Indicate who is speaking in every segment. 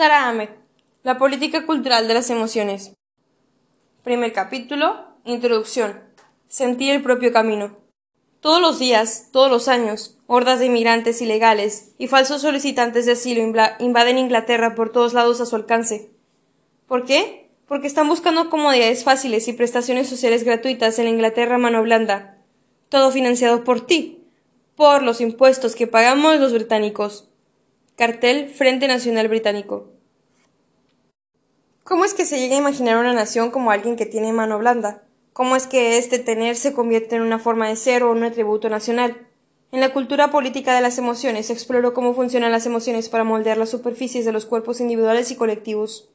Speaker 1: Sara Ahmed, La política cultural de las emociones. Primer capítulo, Introducción. Sentir el propio camino. Todos los días, todos los años, hordas de inmigrantes ilegales y falsos solicitantes de asilo invaden Inglaterra por todos lados a su alcance. ¿Por qué? Porque están buscando comodidades fáciles y prestaciones sociales gratuitas en la Inglaterra mano blanda. Todo financiado por ti, por los impuestos que pagamos los británicos. Cartel Frente Nacional Británico. ¿Cómo es que se llega a imaginar una nación como alguien que tiene mano blanda? ¿Cómo es que este tener se convierte en una forma de ser o un atributo nacional? En la cultura política de las emociones se exploró cómo funcionan las emociones para moldear las superficies de los cuerpos individuales y colectivos.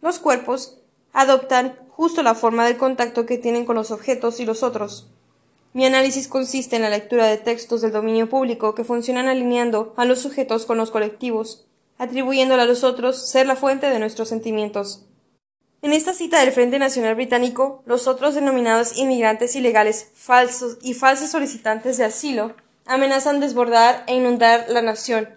Speaker 1: Los cuerpos adoptan justo la forma del contacto que tienen con los objetos y los otros. Mi análisis consiste en la lectura de textos del dominio público que funcionan alineando a los sujetos con los colectivos, atribuyéndole a los otros ser la fuente de nuestros sentimientos. En esta cita del Frente Nacional Británico, los otros denominados inmigrantes ilegales falsos y falsos solicitantes de asilo amenazan desbordar e inundar la nación.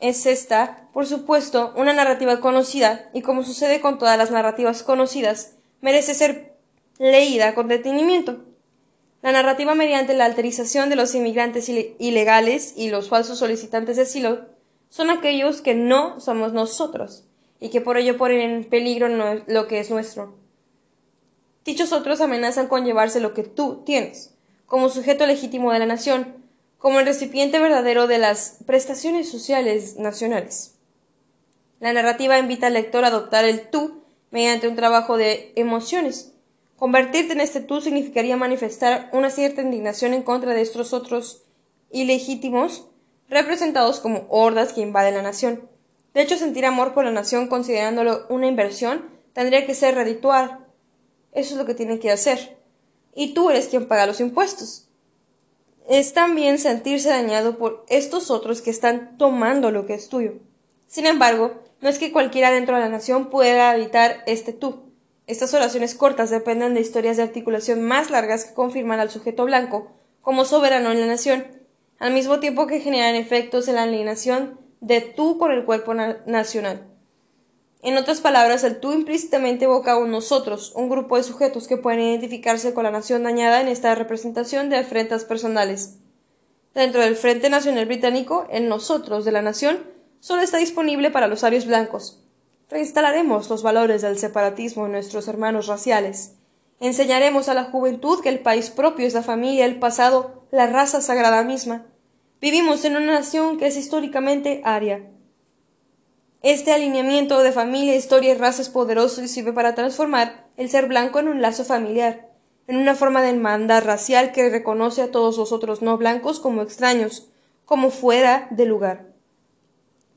Speaker 1: Es esta, por supuesto, una narrativa conocida y como sucede con todas las narrativas conocidas, merece ser leída con detenimiento. La narrativa mediante la alterización de los inmigrantes ilegales y los falsos solicitantes de asilo son aquellos que no somos nosotros y que por ello ponen en peligro lo que es nuestro. Dichos otros amenazan con llevarse lo que tú tienes, como sujeto legítimo de la nación, como el recipiente verdadero de las prestaciones sociales nacionales. La narrativa invita al lector a adoptar el tú mediante un trabajo de emociones, Convertirte en este tú significaría manifestar una cierta indignación en contra de estos otros ilegítimos, representados como hordas que invaden la nación. De hecho, sentir amor por la nación considerándolo una inversión tendría que ser redituar. Eso es lo que tiene que hacer. Y tú eres quien paga los impuestos. Es también sentirse dañado por estos otros que están tomando lo que es tuyo. Sin embargo, no es que cualquiera dentro de la nación pueda evitar este tú. Estas oraciones cortas dependen de historias de articulación más largas que confirman al sujeto blanco como soberano en la nación, al mismo tiempo que generan efectos en la alienación de tú con el cuerpo nacional. En otras palabras, el tú implícitamente evoca un nosotros, un grupo de sujetos que pueden identificarse con la nación dañada en esta representación de afrentas personales. Dentro del Frente Nacional Británico, el nosotros de la nación solo está disponible para los arios blancos, Reinstalaremos los valores del separatismo en nuestros hermanos raciales. Enseñaremos a la juventud que el país propio es la familia, el pasado, la raza sagrada misma. Vivimos en una nación que es históricamente aria. Este alineamiento de familia, historia y raza es poderoso y sirve para transformar el ser blanco en un lazo familiar, en una forma de hermandad racial que reconoce a todos los otros no blancos como extraños, como fuera de lugar.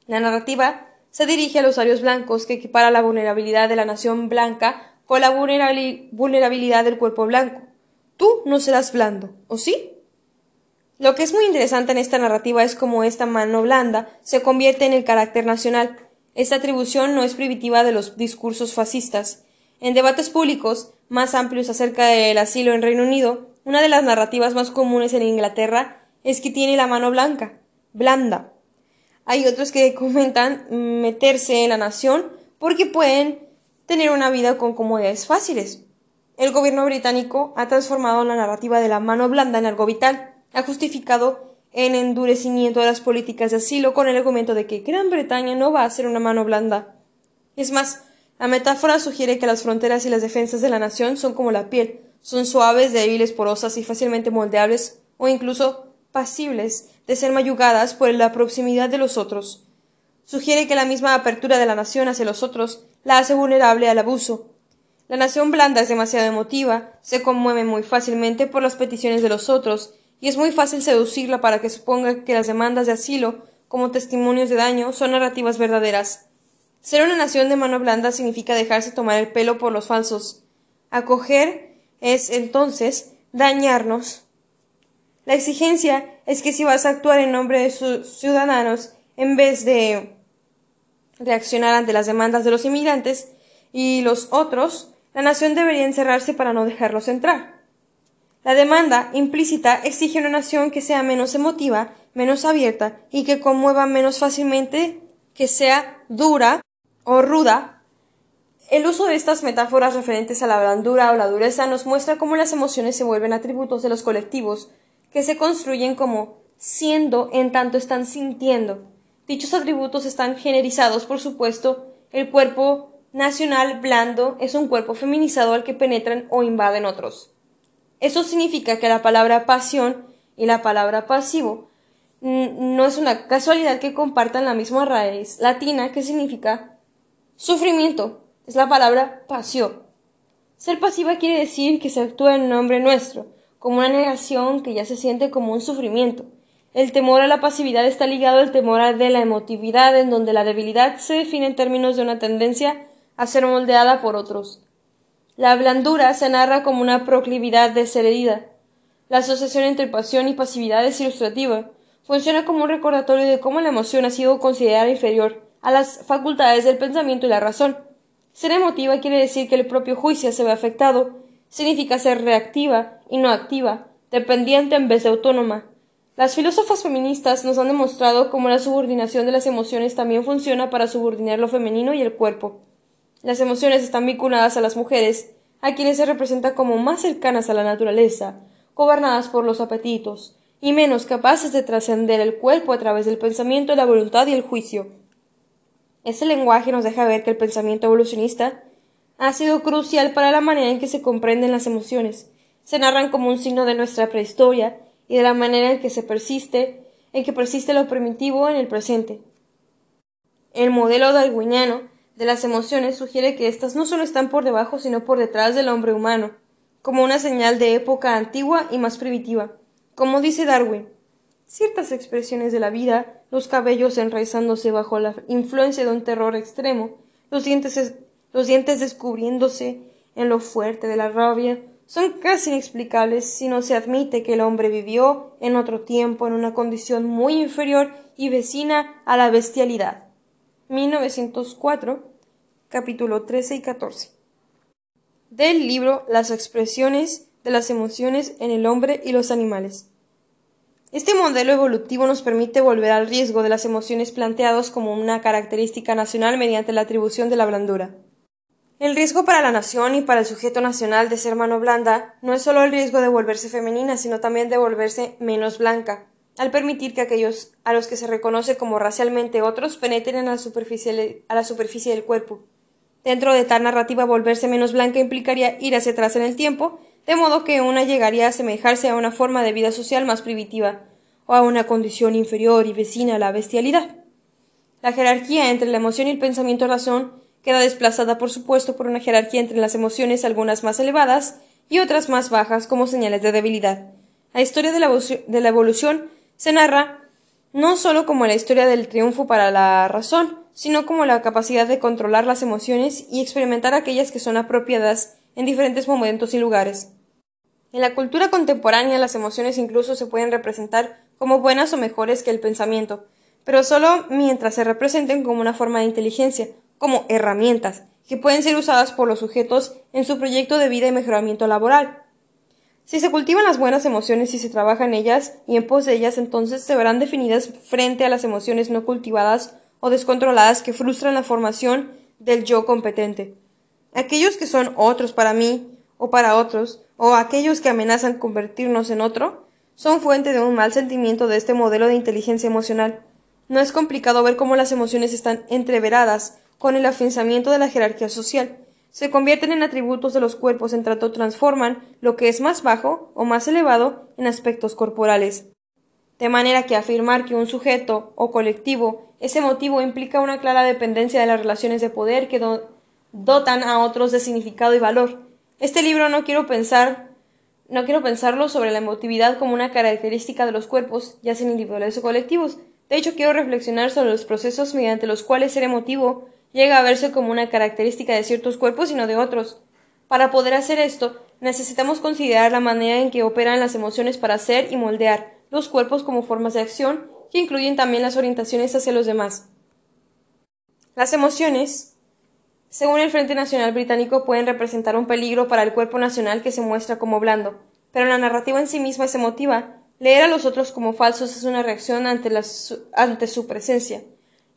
Speaker 1: La narrativa se dirige a los arios blancos que equipara la vulnerabilidad de la nación blanca con la vulnerabilidad del cuerpo blanco. Tú no serás blando, ¿o sí? Lo que es muy interesante en esta narrativa es cómo esta mano blanda se convierte en el carácter nacional. Esta atribución no es primitiva de los discursos fascistas. En debates públicos más amplios acerca del asilo en Reino Unido, una de las narrativas más comunes en Inglaterra es que tiene la mano blanca, blanda, hay otros que comentan meterse en la nación porque pueden tener una vida con comodidades fáciles. El gobierno británico ha transformado la narrativa de la mano blanda en algo vital, ha justificado el endurecimiento de las políticas de asilo con el argumento de que Gran Bretaña no va a ser una mano blanda. Es más, la metáfora sugiere que las fronteras y las defensas de la nación son como la piel, son suaves, débiles, porosas y fácilmente moldeables o incluso pasibles de ser mayugadas por la proximidad de los otros. Sugiere que la misma apertura de la nación hacia los otros la hace vulnerable al abuso. La nación blanda es demasiado emotiva, se conmueve muy fácilmente por las peticiones de los otros, y es muy fácil seducirla para que suponga que las demandas de asilo, como testimonios de daño, son narrativas verdaderas. Ser una nación de mano blanda significa dejarse tomar el pelo por los falsos. Acoger es, entonces, dañarnos la exigencia es que si vas a actuar en nombre de sus ciudadanos, en vez de reaccionar ante las demandas de los inmigrantes y los otros, la nación debería encerrarse para no dejarlos entrar. La demanda implícita exige una nación que sea menos emotiva, menos abierta y que conmueva menos fácilmente que sea dura o ruda. El uso de estas metáforas referentes a la blandura o la dureza nos muestra cómo las emociones se vuelven atributos de los colectivos, que se construyen como siendo en tanto están sintiendo. Dichos atributos están generizados, por supuesto, el cuerpo nacional blando es un cuerpo feminizado al que penetran o invaden otros. Eso significa que la palabra pasión y la palabra pasivo no es una casualidad que compartan la misma raíz latina que significa sufrimiento. Es la palabra pasión. Ser pasiva quiere decir que se actúa en nombre nuestro, como una negación que ya se siente como un sufrimiento. El temor a la pasividad está ligado al temor a de la emotividad, en donde la debilidad se define en términos de una tendencia a ser moldeada por otros. La blandura se narra como una proclividad de ser herida. La asociación entre pasión y pasividad es ilustrativa. Funciona como un recordatorio de cómo la emoción ha sido considerada inferior a las facultades del pensamiento y la razón. Ser emotiva quiere decir que el propio juicio se ve afectado. Significa ser reactiva y no activa, dependiente en vez de autónoma. Las filósofas feministas nos han demostrado cómo la subordinación de las emociones también funciona para subordinar lo femenino y el cuerpo. Las emociones están vinculadas a las mujeres, a quienes se representa como más cercanas a la naturaleza, gobernadas por los apetitos, y menos capaces de trascender el cuerpo a través del pensamiento, la voluntad y el juicio. Este lenguaje nos deja ver que el pensamiento evolucionista ha sido crucial para la manera en que se comprenden las emociones. Se narran como un signo de nuestra prehistoria y de la manera en que se persiste, en que persiste lo primitivo en el presente. El modelo darwiniano de las emociones sugiere que éstas no solo están por debajo, sino por detrás del hombre humano, como una señal de época antigua y más primitiva. Como dice Darwin, ciertas expresiones de la vida, los cabellos enraizándose bajo la influencia de un terror extremo, los dientes, los dientes descubriéndose en lo fuerte de la rabia, son casi inexplicables si no se admite que el hombre vivió en otro tiempo en una condición muy inferior y vecina a la bestialidad. 1904, capítulo 13 y 14. Del libro Las expresiones de las emociones en el hombre y los animales. Este modelo evolutivo nos permite volver al riesgo de las emociones planteados como una característica nacional mediante la atribución de la blandura. El riesgo para la nación y para el sujeto nacional de ser mano blanda no es solo el riesgo de volverse femenina, sino también de volverse menos blanca, al permitir que aquellos a los que se reconoce como racialmente otros penetren a la superficie, del cuerpo. Dentro de tal narrativa, volverse menos blanca implicaría ir hacia atrás en el tiempo, de modo que una llegaría a asemejarse a una forma de vida social más primitiva, o a una condición inferior y vecina a la bestialidad. La jerarquía entre la emoción y el pensamiento razón queda desplazada, por supuesto, por una jerarquía entre las emociones, algunas más elevadas y otras más bajas, como señales de debilidad. La historia de la, evolución se narra no solo como la historia del triunfo para la razón, sino como la capacidad de controlar las emociones y experimentar aquellas que son apropiadas en diferentes momentos y lugares. En la cultura contemporánea las emociones incluso se pueden representar como buenas o mejores que el pensamiento, pero solo mientras se representen como una forma de inteligencia, como herramientas, que pueden ser usadas por los sujetos en su proyecto de vida y mejoramiento laboral. Si se cultivan las buenas emociones y se trabaja en ellas y en pos de ellas, entonces se verán definidas frente a las emociones no cultivadas o descontroladas que frustran la formación del yo competente. Aquellos que son otros para mí o para otros, o aquellos que amenazan convertirnos en otro, son fuente de un mal sentimiento de este modelo de inteligencia emocional. No es complicado ver cómo las emociones están entreveradas con el afianzamiento de la jerarquía social, se convierten en atributos de los cuerpos en trato transforman lo que es más bajo o más elevado en aspectos corporales. De manera que afirmar que un sujeto o colectivo es emotivo implica una clara dependencia de las relaciones de poder que dotan a otros de significado y valor. Este libro no quiero pensar no quiero pensarlo sobre la emotividad como una característica de los cuerpos, ya sean individuales o colectivos. De hecho, quiero reflexionar sobre los procesos mediante los cuales ser emotivo llega a verse como una característica de ciertos cuerpos y no de otros. Para poder hacer esto, necesitamos considerar la manera en que operan las emociones para hacer y moldear los cuerpos como formas de acción, que incluyen también las orientaciones hacia los demás. Las emociones, según el Frente Nacional Británico, pueden representar un peligro para el cuerpo nacional que se muestra como blando, pero la narrativa en sí misma es emotiva. Leer a los otros como falsos es una reacción ante, ante su presencia.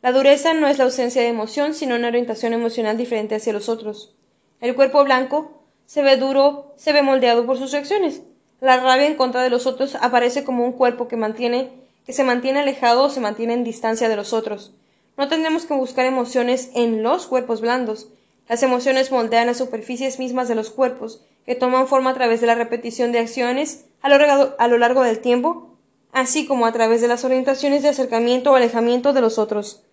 Speaker 1: La dureza no es la ausencia de emoción, sino una orientación emocional diferente hacia los otros. El cuerpo blanco se ve duro, se ve moldeado por sus reacciones. La rabia en contra de los otros aparece como un cuerpo que mantiene, que se mantiene alejado o se mantiene en distancia de los otros. No tendremos que buscar emociones en los cuerpos blandos. Las emociones moldean las superficies mismas de los cuerpos, que toman forma a través de la repetición de acciones a lo, a lo largo del tiempo, así como a través de las orientaciones de acercamiento o alejamiento de los otros.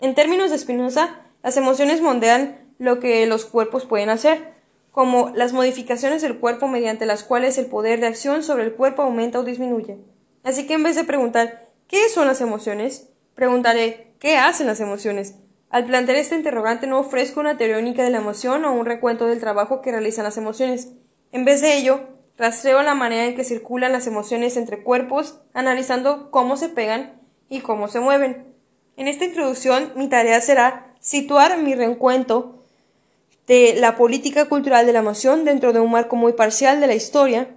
Speaker 1: En términos de Spinoza, las emociones moldean lo que los cuerpos pueden hacer, como las modificaciones del cuerpo mediante las cuales el poder de acción sobre el cuerpo aumenta o disminuye. Así que en vez de preguntar ¿qué son las emociones? preguntaré ¿qué hacen las emociones? Al plantear este interrogante no ofrezco una teoría única de la emoción o un recuento del trabajo que realizan las emociones. En vez de ello, rastreo la manera en que circulan las emociones entre cuerpos, analizando cómo se pegan y cómo se mueven. En esta introducción, mi tarea será situar mi reencuentro de la política cultural de la emoción dentro de un marco muy parcial de la historia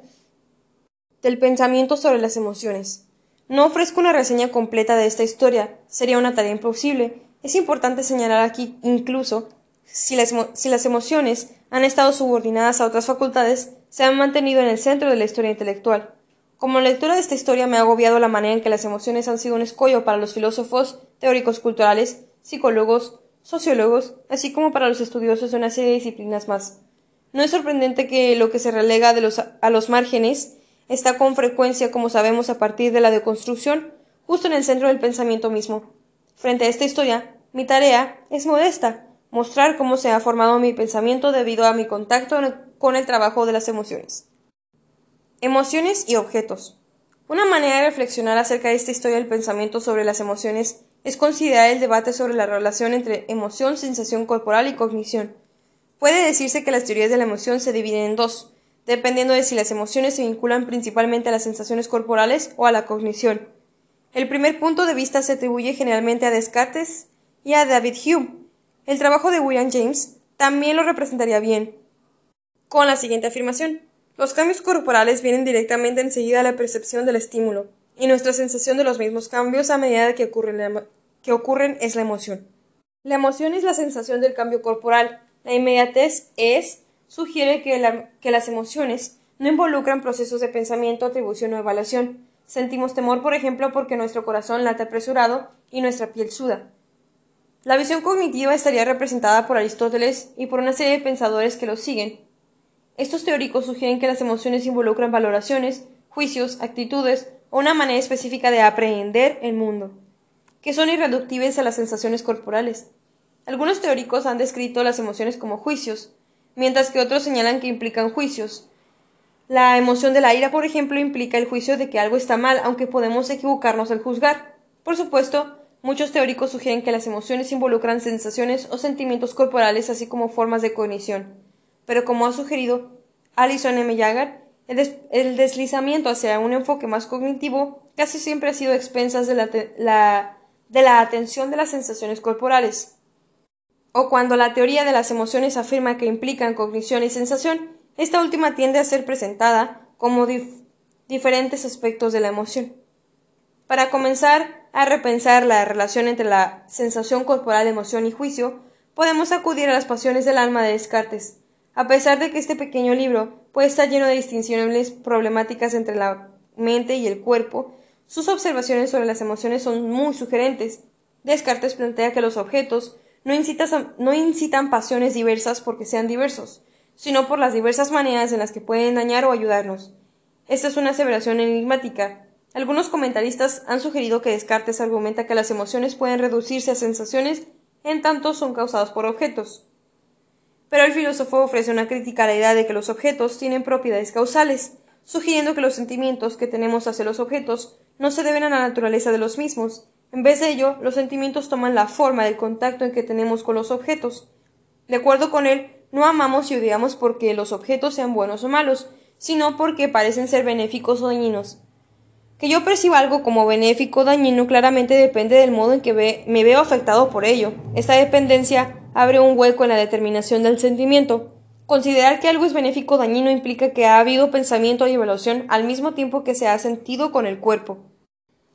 Speaker 1: del pensamiento sobre las emociones. No ofrezco una reseña completa de esta historia, sería una tarea imposible. Es importante señalar aquí incluso si las, emociones han estado subordinadas a otras facultades, se han mantenido en el centro de la historia intelectual. Como lectora de esta historia me ha agobiado la manera en que las emociones han sido un escollo para los filósofos, teóricos culturales, psicólogos, sociólogos, así como para los estudiosos de una serie de disciplinas más. No es sorprendente que lo que se relega los, a los márgenes está con frecuencia, como sabemos, a partir de la deconstrucción, justo en el centro del pensamiento mismo. Frente a esta historia, mi tarea es modesta, mostrar cómo se ha formado mi pensamiento debido a mi contacto con el trabajo de las emociones. Emociones y objetos. Una manera de reflexionar acerca de esta historia del pensamiento sobre las emociones es considerar el debate sobre la relación entre emoción, sensación corporal y cognición. Puede decirse que las teorías de la emoción se dividen en dos, dependiendo de si las emociones se vinculan principalmente a las sensaciones corporales o a la cognición. El primer punto de vista se atribuye generalmente a Descartes y a David Hume. El trabajo de William James también lo representaría bien, con la siguiente afirmación. Los cambios corporales vienen directamente enseguida a la percepción del estímulo, y nuestra sensación de los mismos cambios a medida que ocurren, que ocurren es la emoción. La emoción es la sensación del cambio corporal. La inmediatez es sugiere que, que las emociones no involucran procesos de pensamiento, atribución o evaluación. Sentimos temor, por ejemplo, porque nuestro corazón late apresurado y nuestra piel suda. La visión cognitiva estaría representada por Aristóteles y por una serie de pensadores que lo siguen, estos teóricos sugieren que las emociones involucran valoraciones, juicios, actitudes una manera específica de aprehender el mundo, que son irreductibles a las sensaciones corporales. Algunos teóricos han descrito las emociones como juicios, mientras que otros señalan que implican juicios. La emoción de la ira, por ejemplo, implica el juicio de que algo está mal, aunque podemos equivocarnos al juzgar. Por supuesto, muchos teóricos sugieren que las emociones involucran sensaciones o sentimientos corporales, así como formas de cognición pero como ha sugerido Alison M. Jagger, el, deslizamiento hacia un enfoque más cognitivo casi siempre ha sido a expensas de la, de la atención de las sensaciones corporales. O cuando la teoría de las emociones afirma que implican cognición y sensación, esta última tiende a ser presentada como diferentes aspectos de la emoción. Para comenzar a repensar la relación entre la sensación corporal, emoción y juicio, podemos acudir a las pasiones del alma de Descartes, a pesar de que este pequeño libro puede estar lleno de distinciones problemáticas entre la mente y el cuerpo, sus observaciones sobre las emociones son muy sugerentes. Descartes plantea que los objetos no, no incitan pasiones diversas porque sean diversos, sino por las diversas maneras en las que pueden dañar o ayudarnos. Esta es una aseveración enigmática. Algunos comentaristas han sugerido que Descartes argumenta que las emociones pueden reducirse a sensaciones en tanto son causadas por objetos. Pero el filósofo ofrece una crítica a la idea de que los objetos tienen propiedades causales, sugiriendo que los sentimientos que tenemos hacia los objetos no se deben a la naturaleza de los mismos. En vez de ello, los sentimientos toman la forma del contacto en que tenemos con los objetos. De acuerdo con él, no amamos y odiamos porque los objetos sean buenos o malos, sino porque parecen ser benéficos o dañinos. Que yo perciba algo como benéfico o dañino claramente depende del modo en que me veo afectado por ello. Esta dependencia abre un hueco en la determinación del sentimiento. Considerar que algo es benéfico o dañino implica que ha habido pensamiento y evaluación al mismo tiempo que se ha sentido con el cuerpo.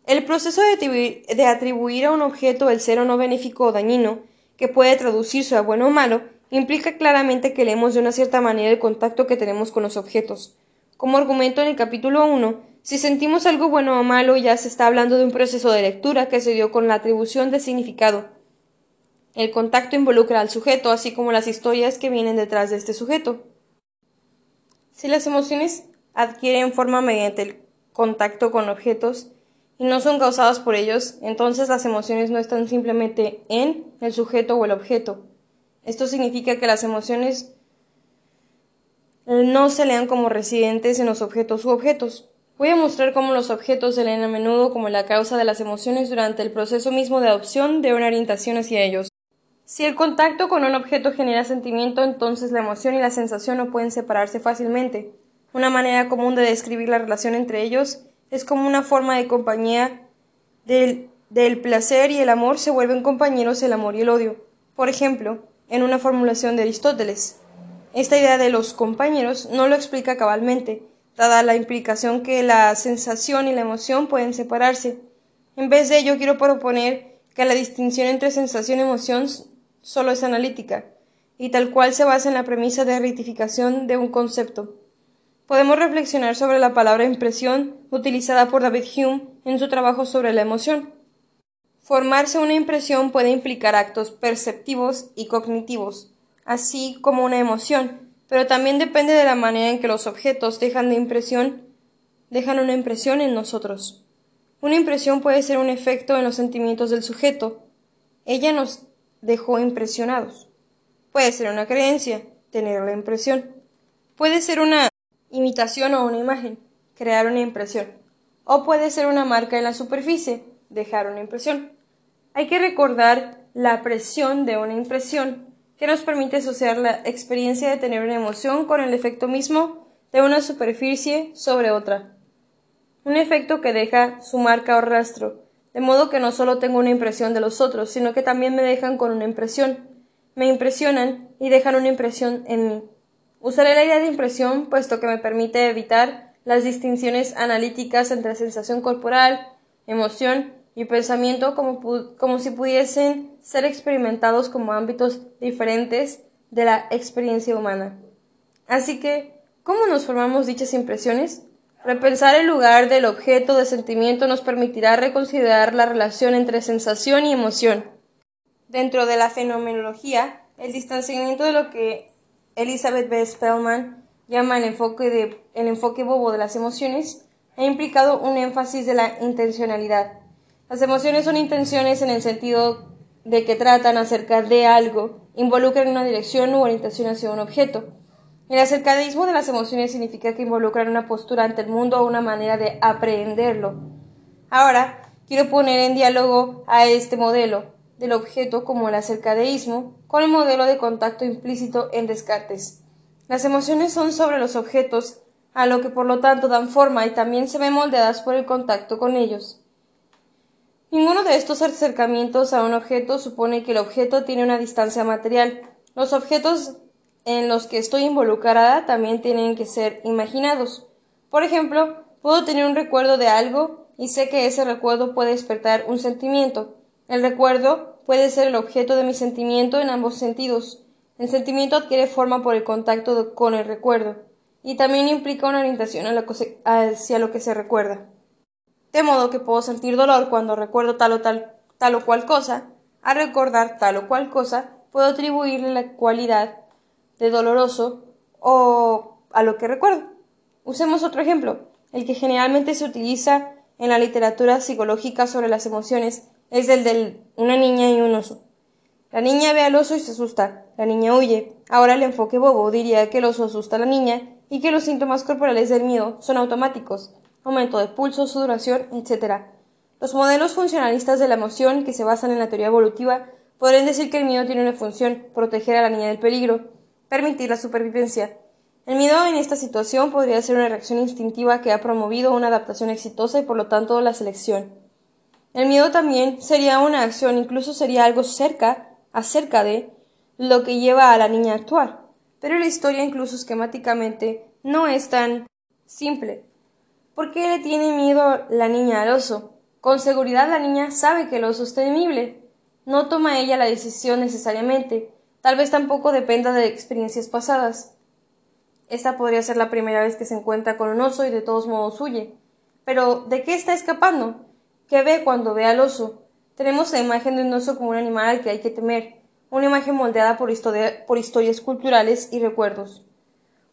Speaker 1: El proceso de atribuir, a un objeto el ser o no benéfico o dañino, que puede traducirse a bueno o malo, implica claramente que leemos de una cierta manera el contacto que tenemos con los objetos. Como argumento en el capítulo 1, si sentimos algo bueno o malo, ya se está hablando de un proceso de lectura que se dio con la atribución de significado. El contacto involucra al sujeto, así como las historias que vienen detrás de este sujeto. Si las emociones adquieren forma mediante el contacto con objetos y no son causadas por ellos, entonces las emociones no están simplemente en el sujeto o el objeto. Esto significa que las emociones no se lean como residentes en los objetos u objetos. Voy a mostrar cómo los objetos se leen a menudo como la causa de las emociones durante el proceso mismo de adopción de una orientación hacia ellos. Si el contacto con un objeto genera sentimiento, entonces la emoción y la sensación no pueden separarse fácilmente. Una manera común de describir la relación entre ellos es como una forma de compañía del, del placer y el amor se vuelven compañeros el amor y el odio. Por ejemplo, en una formulación de Aristóteles. Esta idea de los compañeros no lo explica cabalmente, dada la implicación que la sensación y la emoción pueden separarse. En vez de ello, quiero proponer que la distinción entre sensación y emoción solo es analítica, y tal cual se basa en la premisa de rectificación de un concepto. Podemos reflexionar sobre la palabra impresión utilizada por David Hume en su trabajo sobre la emoción. Formarse una impresión puede implicar actos perceptivos y cognitivos, así como una emoción, pero también depende de la manera en que los objetos dejan de impresión, dejan una impresión en nosotros. Una impresión puede ser un efecto en los sentimientos del sujeto. Ella nos dejó impresionados. Puede ser una creencia, tener la impresión. Puede ser una imitación o una imagen, crear una impresión. O puede ser una marca en la superficie, dejar una impresión. Hay que recordar la presión de una impresión, que nos permite asociar la experiencia de tener una emoción con el efecto mismo de una superficie sobre otra. Un efecto que deja su marca o rastro, de modo que no solo tengo una impresión de los otros, sino que también me dejan con una impresión. Me impresionan y dejan una impresión en mí. Usaré la idea de impresión puesto que me permite evitar las distinciones analíticas entre sensación corporal, emoción y pensamiento como, como si pudiesen ser experimentados como ámbitos diferentes de la experiencia humana. Así que, ¿cómo nos formamos dichas impresiones? Repensar el lugar del objeto de sentimiento nos permitirá reconsiderar la relación entre sensación y emoción. Dentro de la fenomenología, el distanciamiento de lo que Elizabeth B. Spellman llama el enfoque, de, el enfoque bobo de las emociones ha implicado un énfasis de la intencionalidad. Las emociones son intenciones en el sentido de que tratan acerca de algo, involucran una dirección u orientación hacia un objeto. El acercadismo de las emociones significa que involucran una postura ante el mundo o una manera de aprehenderlo. Ahora, quiero poner en diálogo a este modelo del objeto como el acercadeísmo con el modelo de contacto implícito en Descartes. Las emociones son sobre los objetos, a lo que por lo tanto dan forma y también se ven moldeadas por el contacto con ellos. Ninguno de estos acercamientos a un objeto supone que el objeto tiene una distancia material. Los objetos en los que estoy involucrada también tienen que ser imaginados. Por ejemplo, puedo tener un recuerdo de algo y sé que ese recuerdo puede despertar un sentimiento. El recuerdo puede ser el objeto de mi sentimiento en ambos sentidos. El sentimiento adquiere forma por el contacto con el recuerdo y también implica una orientación hacia lo que se recuerda. De modo que puedo sentir dolor cuando recuerdo tal o tal, tal o cual cosa. A recordar tal o cual cosa, puedo atribuirle la cualidad de doloroso o a lo que recuerdo. Usemos otro ejemplo, el que generalmente se utiliza en la literatura psicológica sobre las emociones es el de una niña y un oso. La niña ve al oso y se asusta, la niña huye. Ahora el enfoque bobo diría que el oso asusta a la niña y que los síntomas corporales del miedo son automáticos, aumento de pulso, sudoración, etc. Los modelos funcionalistas de la emoción que se basan en la teoría evolutiva podrían decir que el miedo tiene una función, proteger a la niña del peligro, permitir la supervivencia. El miedo en esta situación podría ser una reacción instintiva que ha promovido una adaptación exitosa y por lo tanto la selección. El miedo también sería una acción, incluso sería algo cerca, acerca de, lo que lleva a la niña a actuar. Pero la historia, incluso esquemáticamente, no es tan simple. ¿Por qué le tiene miedo la niña al oso? Con seguridad la niña sabe que el oso es temible. No toma ella la decisión necesariamente. Tal vez tampoco dependa de experiencias pasadas. Esta podría ser la primera vez que se encuentra con un oso y de todos modos huye. Pero, ¿de qué está escapando? ¿Qué ve cuando ve al oso? Tenemos la imagen de un oso como un animal al que hay que temer, una imagen moldeada por, por historias culturales y recuerdos.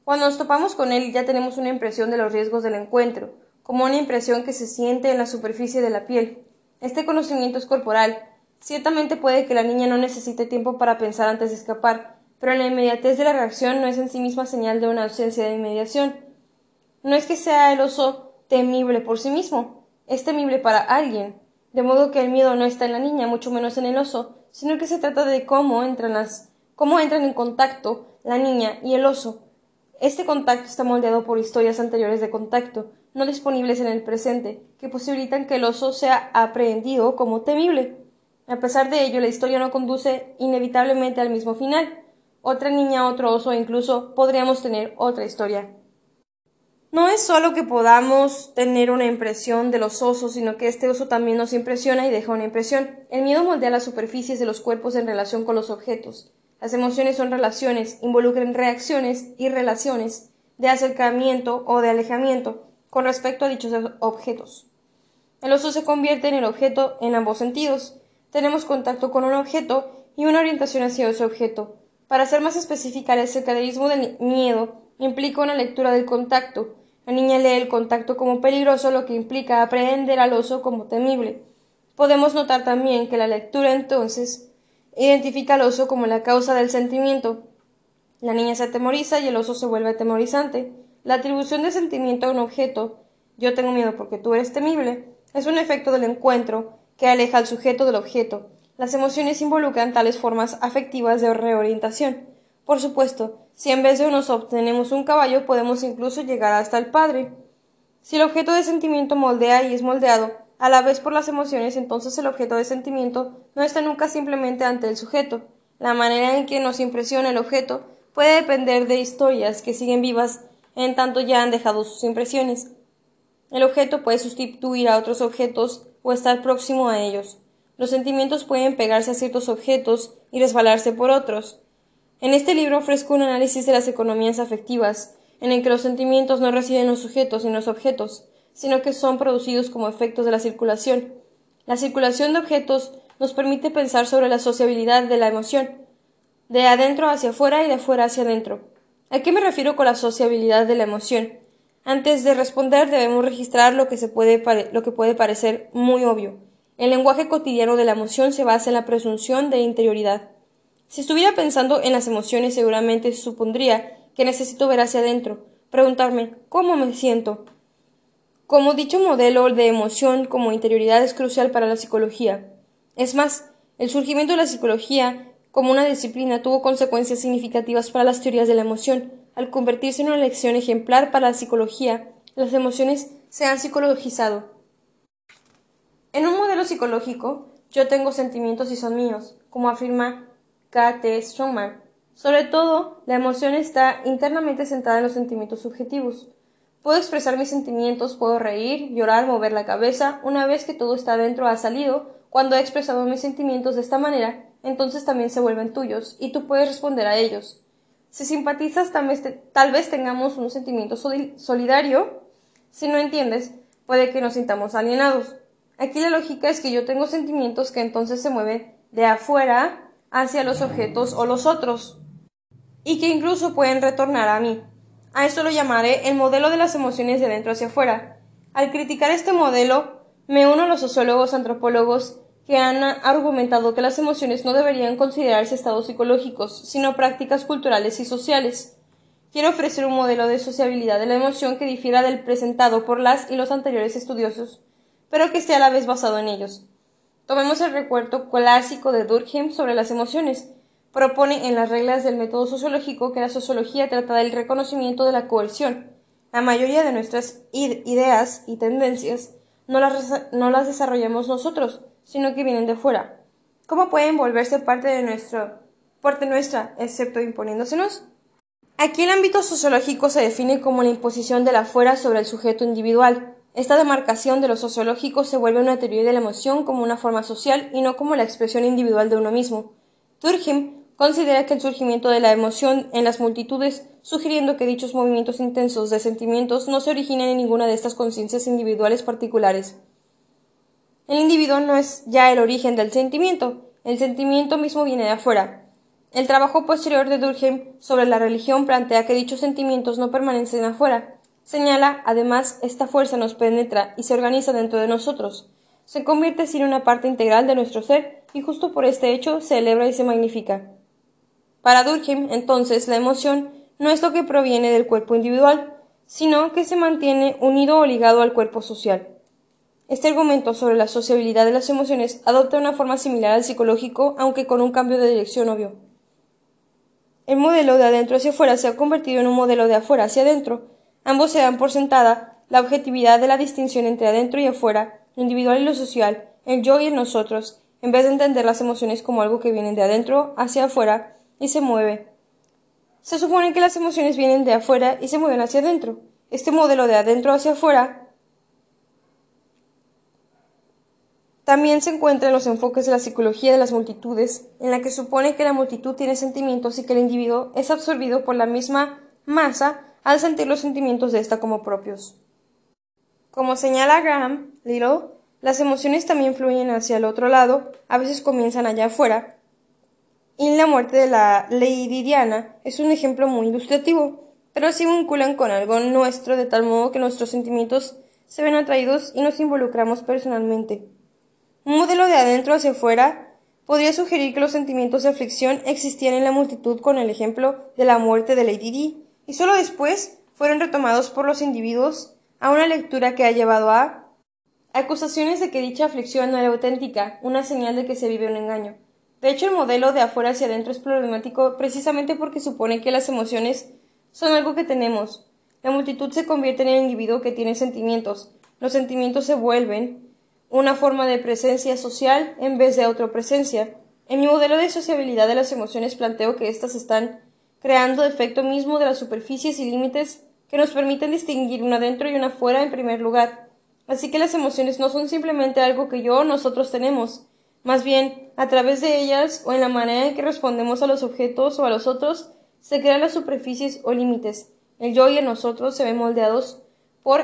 Speaker 1: Cuando nos topamos con él ya tenemos una impresión de los riesgos del encuentro, como una impresión que se siente en la superficie de la piel. Este conocimiento es corporal. Ciertamente puede que la niña no necesite tiempo para pensar antes de escapar, pero la inmediatez de la reacción no es en sí misma señal de una ausencia de inmediación. No es que sea el oso temible por sí mismo, es temible para alguien, de modo que el miedo no está en la niña, mucho menos en el oso, sino que se trata de cómo entran las cómo entran en contacto la niña y el oso. Este contacto está moldeado por historias anteriores de contacto, no disponibles en el presente, que posibilitan que el oso sea aprehendido como temible. A pesar de ello, la historia no conduce inevitablemente al mismo final. Otra niña, otro oso, incluso podríamos tener otra historia. No es solo que podamos tener una impresión de los osos, sino que este oso también nos impresiona y deja una impresión. El miedo moldea las superficies de los cuerpos en relación con los objetos. Las emociones son relaciones, involucran reacciones y relaciones de acercamiento o de alejamiento con respecto a dichos objetos. El oso se convierte en el objeto en ambos sentidos. Tenemos contacto con un objeto y una orientación hacia ese objeto. Para ser más específica, el cercaderismo del miedo implica una lectura del contacto, la niña lee el contacto como peligroso, lo que implica aprehender al oso como temible. Podemos notar también que la lectura entonces identifica al oso como la causa del sentimiento. La niña se atemoriza y el oso se vuelve atemorizante. La atribución de sentimiento a un objeto, yo tengo miedo porque tú eres temible, es un efecto del encuentro que aleja al sujeto del objeto. Las emociones involucran tales formas afectivas de reorientación. Por supuesto, si en vez de unos obtenemos un caballo, podemos incluso llegar hasta el padre. Si el objeto de sentimiento moldea y es moldeado a la vez por las emociones, entonces el objeto de sentimiento no está nunca simplemente ante el sujeto. La manera en que nos impresiona el objeto puede depender de historias que siguen vivas en tanto ya han dejado sus impresiones. El objeto puede sustituir a otros objetos o estar próximo a ellos. Los sentimientos pueden pegarse a ciertos objetos y resbalarse por otros. En este libro ofrezco un análisis de las economías afectivas, en el que los sentimientos no residen en los sujetos y los objetos, sino que son producidos como efectos de la circulación. La circulación de objetos nos permite pensar sobre la sociabilidad de la emoción, de adentro hacia afuera y de afuera hacia adentro. ¿A qué me refiero con la sociabilidad de la emoción? Antes de responder debemos registrar lo que, se puede lo que puede parecer muy obvio. El lenguaje cotidiano de la emoción se basa en la presunción de interioridad. Si estuviera pensando en las emociones, seguramente supondría que necesito ver hacia adentro, preguntarme ¿cómo me siento? Como dicho modelo de emoción como interioridad es crucial para la psicología. Es más, el surgimiento de la psicología como una disciplina tuvo consecuencias significativas para las teorías de la emoción. Al convertirse en una lección ejemplar para la psicología, las emociones se han psicologizado. En un modelo psicológico, yo tengo sentimientos y son míos, como afirma K. T. Strongman. Sobre todo, la emoción está internamente centrada en los sentimientos subjetivos. Puedo expresar mis sentimientos, puedo reír, llorar, mover la cabeza. Una vez que todo está dentro ha salido, cuando he expresado mis sentimientos de esta manera, entonces también se vuelven tuyos, y tú puedes responder a ellos. Si simpatizas, tal vez, tengamos un sentimiento solidario. Si no entiendes, puede que nos sintamos alienados. Aquí la lógica es que yo tengo sentimientos que entonces se mueven de afuera hacia los objetos o los otros, y que incluso pueden retornar a mí. A esto lo llamaré el modelo de las emociones de dentro hacia afuera. Al criticar este modelo, me uno a los sociólogos antropólogos que han argumentado que las emociones no deberían considerarse estados psicológicos, sino prácticas culturales y sociales. Quiero ofrecer un modelo de sociabilidad de la emoción que difiera del presentado por las y los anteriores estudiosos, pero que esté a la vez basado en ellos. Tomemos el recuerdo clásico de Durkheim sobre las emociones. Propone en las reglas del método sociológico que la sociología trata del reconocimiento de la coerción. La mayoría de nuestras ideas y tendencias no las, no las desarrollamos nosotros, sino que vienen de fuera. ¿Cómo pueden volverse parte de nuestro, parte nuestra, excepto imponiéndosenos? Aquí el ámbito sociológico se define como la imposición de la fuera sobre el sujeto individual. Esta demarcación de lo sociológico se vuelve una teoría de la emoción como una forma social y no como la expresión individual de uno mismo. Durkheim considera que el surgimiento de la emoción en las multitudes, sugiriendo que dichos movimientos intensos de sentimientos no se originan en ninguna de estas conciencias individuales particulares. El individuo no es ya el origen del sentimiento, el sentimiento mismo viene de afuera. El trabajo posterior de Durkheim sobre la religión plantea que dichos sentimientos no permanecen afuera. Señala, además, esta fuerza nos penetra y se organiza dentro de nosotros. Se convierte así en una parte integral de nuestro ser y justo por este hecho se eleva y se magnifica. Para Durkheim, entonces, la emoción no es lo que proviene del cuerpo individual, sino que se mantiene unido o ligado al cuerpo social. Este argumento sobre la sociabilidad de las emociones adopta una forma similar al psicológico, aunque con un cambio de dirección obvio. El modelo de adentro hacia afuera se ha convertido en un modelo de afuera hacia adentro. Ambos se dan por sentada la objetividad de la distinción entre adentro y afuera, lo individual y lo social, el yo y el nosotros, en vez de entender las emociones como algo que viene de adentro hacia afuera y se mueve. Se supone que las emociones vienen de afuera y se mueven hacia adentro. Este modelo de adentro hacia afuera también se encuentra en los enfoques de la psicología de las multitudes, en la que supone que la multitud tiene sentimientos y que el individuo es absorbido por la misma masa al sentir los sentimientos de ésta como propios. Como señala Graham Little, las emociones también fluyen hacia el otro lado, a veces comienzan allá afuera, y la muerte de la Lady Diana es un ejemplo muy ilustrativo, pero se vinculan con algo nuestro de tal modo que nuestros sentimientos se ven atraídos y nos involucramos personalmente. Un modelo de adentro hacia afuera podría sugerir que los sentimientos de aflicción existían en la multitud con el ejemplo de la muerte de Lady Di, y solo después fueron retomados por los individuos a una lectura que ha llevado a acusaciones de que dicha aflicción no era auténtica, una señal de que se vive un engaño. De hecho, el modelo de afuera hacia adentro es problemático precisamente porque supone que las emociones son algo que tenemos. La multitud se convierte en el individuo que tiene sentimientos. Los sentimientos se vuelven una forma de presencia social en vez de autopresencia. En mi modelo de sociabilidad de las emociones planteo que éstas están creando efecto mismo de las superficies y límites que nos permiten distinguir una dentro y una fuera en primer lugar. Así que las emociones no son simplemente algo que yo o nosotros tenemos, más bien, a través de ellas o en la manera en que respondemos a los objetos o a los otros, se crean las superficies o límites. El yo y el nosotros se ven moldeados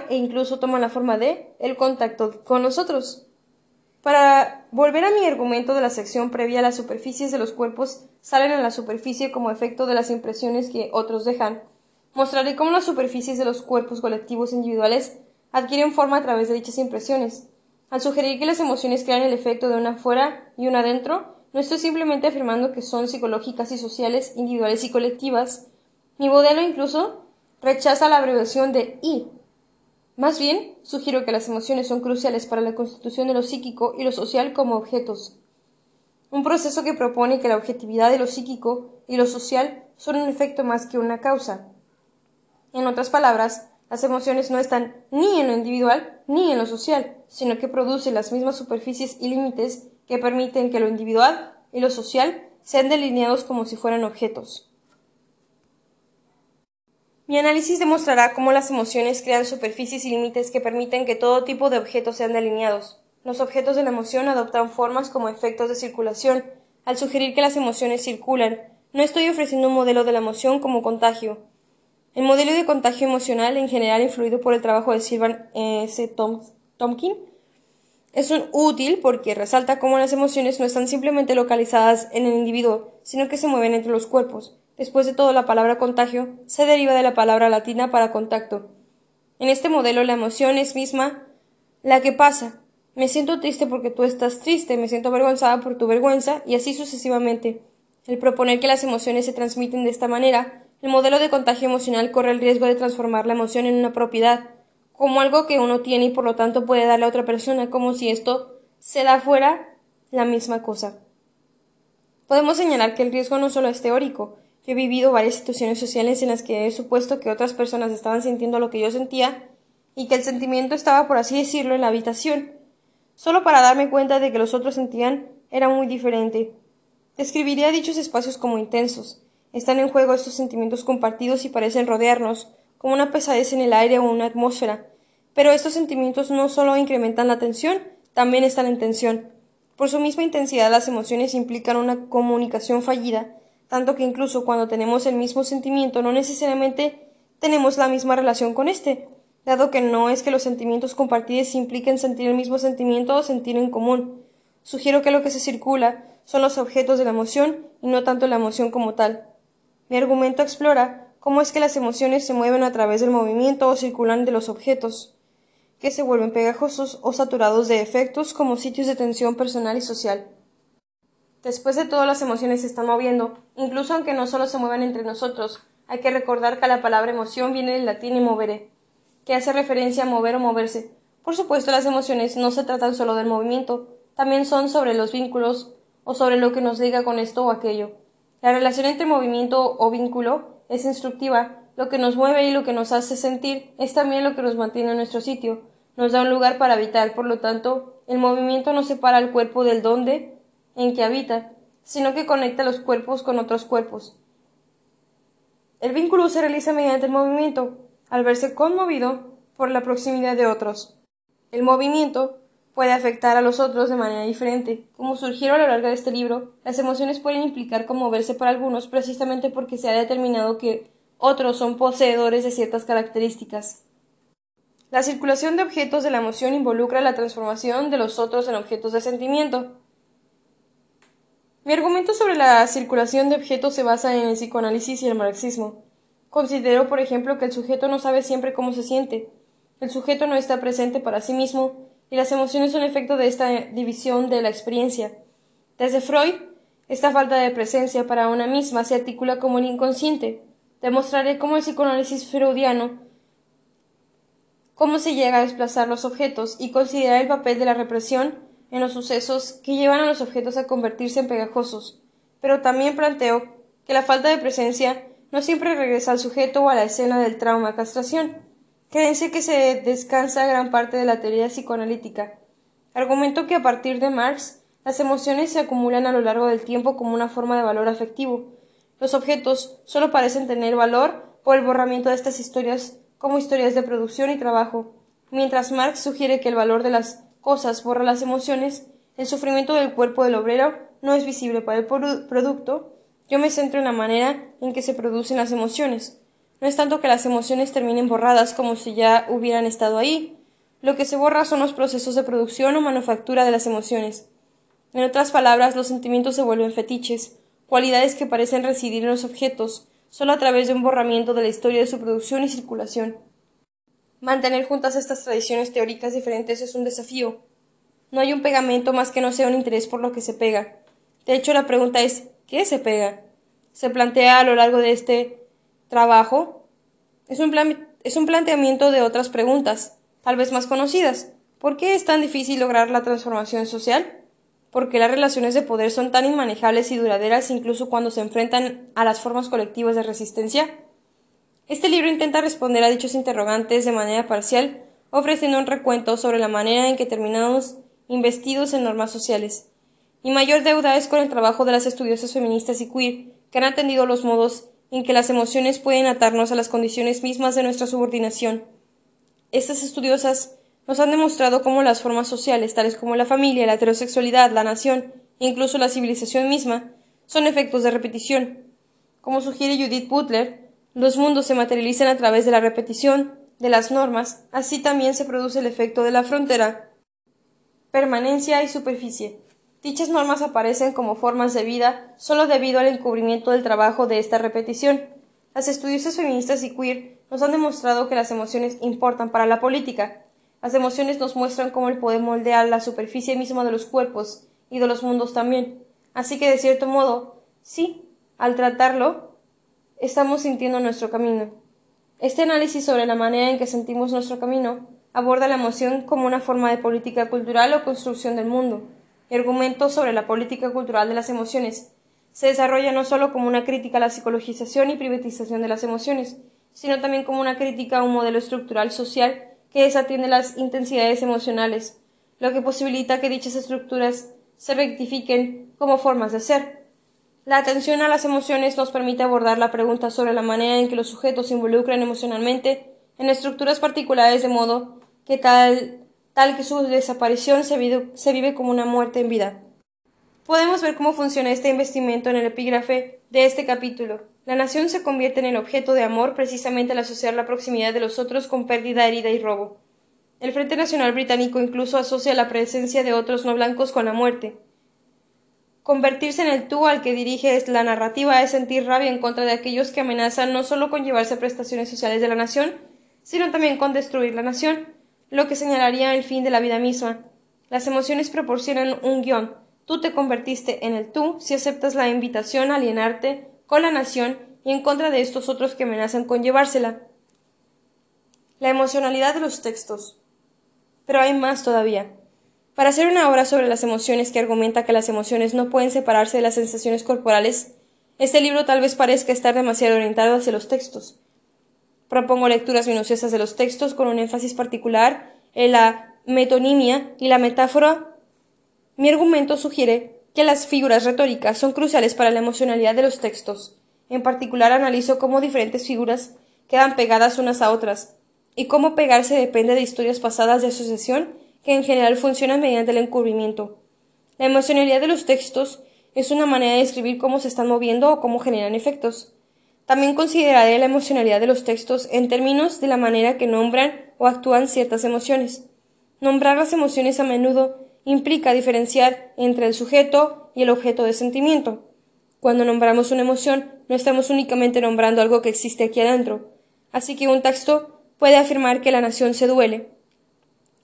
Speaker 1: e incluso toman la forma de el contacto con nosotros. Para volver a mi argumento de la sección previa, las superficies de los cuerpos salen a la superficie como efecto de las impresiones que otros dejan. Mostraré cómo las superficies de los cuerpos colectivos individuales adquieren forma a través de dichas impresiones. Al sugerir que las emociones crean el efecto de una afuera y una adentro, no estoy simplemente afirmando que son psicológicas y sociales, individuales y colectivas. Mi modelo incluso rechaza la abreviación de I. Más bien, sugiero que las emociones son cruciales para la constitución de lo psíquico y lo social como objetos. Un proceso que propone que la objetividad de lo psíquico y lo social son un efecto más que una causa. En otras palabras, las emociones no están ni en lo individual ni en lo social, sino que producen las mismas superficies y límites que permiten que lo individual y lo social sean delineados como si fueran objetos. Mi análisis demostrará cómo las emociones crean superficies y límites que permiten que todo tipo de objetos sean delineados. Los objetos de la emoción adoptan formas como efectos de circulación. Al sugerir que las emociones circulan, no estoy ofreciendo un modelo de la emoción como contagio, el modelo de contagio emocional, en general influido por el trabajo de Silvan S. Tomkin, es un útil porque resalta cómo las emociones no están simplemente localizadas en el individuo, sino que se mueven entre los cuerpos. Después de todo, la palabra contagio se deriva de la palabra latina para contacto. En este modelo, la emoción es misma la que pasa. Me siento triste porque tú estás triste, me siento avergonzada por tu vergüenza, y así sucesivamente. El proponer que las emociones se transmiten de esta manera el modelo de contagio emocional corre el riesgo de transformar la emoción en una propiedad, como algo que uno tiene y por lo tanto puede darle a otra persona, como si esto se da fuera la misma cosa. Podemos señalar que el riesgo no solo es teórico. He vivido varias situaciones sociales en las que he supuesto que otras personas estaban sintiendo lo que yo sentía y que el sentimiento estaba, por así decirlo, en la habitación, solo para darme cuenta de que los otros sentían era muy diferente. Describiría dichos espacios como intensos, están en juego estos sentimientos compartidos y parecen rodearnos, como una pesadez en el aire o una atmósfera. Pero estos sentimientos no solo incrementan la tensión, también están en tensión. Por su misma intensidad, las emociones implican una comunicación fallida, tanto que incluso cuando tenemos el mismo sentimiento no necesariamente tenemos la misma relación con éste, dado que no es que los sentimientos compartidos impliquen sentir el mismo sentimiento o sentir en común. Sugiero que lo que se circula son los objetos de la emoción y no tanto la emoción como tal. Mi argumento explora cómo es que las emociones se mueven a través del movimiento o circulan de los objetos que se vuelven pegajosos o saturados de efectos como sitios de tensión personal y social. Después de todo, las emociones se están moviendo, incluso aunque no solo se muevan entre nosotros. Hay que recordar que la palabra emoción viene del latín movere, que hace referencia a mover o moverse. Por supuesto, las emociones no se tratan solo del movimiento, también son sobre los vínculos o sobre lo que nos liga con esto o aquello. La relación entre movimiento o vínculo es instructiva, lo que nos mueve y lo que nos hace sentir es también lo que nos mantiene en nuestro sitio, nos da un lugar para habitar, por lo tanto, el movimiento no separa al cuerpo del dónde en que habita, sino que conecta los cuerpos con otros cuerpos. El vínculo se realiza mediante el movimiento, al verse conmovido por la proximidad de otros. El movimiento puede afectar a los otros de manera diferente. Como surgieron a lo largo de este libro, las emociones pueden implicar conmoverse para algunos precisamente porque se ha determinado que otros son poseedores de ciertas características. La circulación de objetos de la emoción involucra la transformación de los otros en objetos de sentimiento. Mi argumento sobre la circulación de objetos se basa en el psicoanálisis y el marxismo. Considero, por ejemplo, que el sujeto no sabe siempre cómo se siente. El sujeto no está presente para sí mismo y las emociones son efecto de esta división de la experiencia. Desde Freud, esta falta de presencia para una misma se articula como el inconsciente, Demostraré cómo el psicoanálisis freudiano cómo se llega a desplazar los objetos y considerar el papel de la represión en los sucesos que llevan a los objetos a convertirse en pegajosos. Pero también planteo que la falta de presencia no siempre regresa al sujeto o a la escena del trauma castración, creencia que se descansa gran parte de la teoría psicoanalítica. Argumento que a partir de Marx las emociones se acumulan a lo largo del tiempo como una forma de valor afectivo, los objetos solo parecen tener valor por el borramiento de estas historias como historias de producción y trabajo. Mientras Marx sugiere que el valor de las cosas borra las emociones, el sufrimiento del cuerpo del obrero no es visible para el producto, yo me centro en la manera en que se producen las emociones. No es tanto que las emociones terminen borradas como si ya hubieran estado ahí. Lo que se borra son los procesos de producción o manufactura de las emociones. En otras palabras, los sentimientos se vuelven fetiches, cualidades que parecen residir en los objetos, solo a través de un borramiento de la historia de su producción y circulación. Mantener juntas estas tradiciones teóricas diferentes es un desafío. No hay un pegamento más que no sea un interés por lo que se pega. De hecho, la pregunta es ¿qué se pega? Se plantea a lo largo de este trabajo. Es un, es un planteamiento de otras preguntas, tal vez más conocidas. ¿Por qué es tan difícil lograr la transformación social? ¿Por qué las relaciones de poder son tan inmanejables y duraderas incluso cuando se enfrentan a las formas colectivas de resistencia? Este libro intenta responder a dichos interrogantes de manera parcial, ofreciendo un recuento sobre la manera en que terminamos investidos en normas sociales. Mi mayor deuda es con el trabajo de las estudiosas feministas y queer, que han atendido los modos en que las emociones pueden atarnos a las condiciones mismas de nuestra subordinación. Estas estudiosas nos han demostrado cómo las formas sociales, tales como la familia, la heterosexualidad, la nación e incluso la civilización misma, son efectos de repetición. Como sugiere Judith Butler, los mundos se materializan a través de la repetición de las normas, así también se produce el efecto de la frontera, permanencia y superficie. Dichas normas aparecen como formas de vida solo debido al encubrimiento del trabajo de esta repetición. Las estudiosas feministas y queer nos han demostrado que las emociones importan para la política, las emociones nos muestran cómo el poder moldear la superficie misma de los cuerpos y de los mundos también. Así que, de cierto modo, sí, al tratarlo, estamos sintiendo nuestro camino. Este análisis sobre la manera en que sentimos nuestro camino aborda la emoción como una forma de política cultural o construcción del mundo. El argumento sobre la política cultural de las emociones se desarrolla no solo como una crítica a la psicologización y privatización de las emociones, sino también como una crítica a un modelo estructural social que desatiende las intensidades emocionales, lo que posibilita que dichas estructuras se rectifiquen como formas de ser. La atención a las emociones nos permite abordar la pregunta sobre la manera en que los sujetos se involucran emocionalmente en estructuras particulares de modo que tal, tal que su desaparición se vive, como una muerte en vida. Podemos ver cómo funciona este investimento en el epígrafe de este capítulo. La nación se convierte en el objeto de amor precisamente al asociar la proximidad de los otros con pérdida, herida y robo. El Frente Nacional Británico incluso asocia la presencia de otros no blancos con la muerte. Convertirse en el tú al que dirige la narrativa es sentir rabia en contra de aquellos que amenazan no solo con llevarse prestaciones sociales de la nación, sino también con destruir la nación, lo que señalaría el fin de la vida misma. Las emociones proporcionan un guion. Tú te convertiste en el tú si aceptas la invitación a alienarte con la nación y en contra de estos otros que amenazan con llevársela. La emocionalidad de los textos. Pero hay más todavía. Para hacer una obra sobre las emociones que argumenta que las emociones no pueden separarse de las sensaciones corporales, este libro tal vez parezca estar demasiado orientado hacia los textos. Propongo lecturas minuciosas de los textos con un énfasis particular en la metonimia y la metáfora. Mi argumento sugiere que las figuras retóricas son cruciales para la emocionalidad de los textos. En particular analizo cómo diferentes figuras quedan pegadas unas a otras, y cómo pegarse depende de historias pasadas de asociación que en general funcionan mediante el encubrimiento. La emocionalidad de los textos es una manera de describir cómo se están moviendo o cómo generan efectos. También consideraré la emocionalidad de los textos en términos de la manera que nombran o actúan ciertas emociones. Nombrar las emociones a menudo implica diferenciar entre el sujeto y el objeto de sentimiento. Cuando nombramos una emoción, no estamos únicamente nombrando algo que existe aquí adentro. Así que un texto puede afirmar que la nación se duele,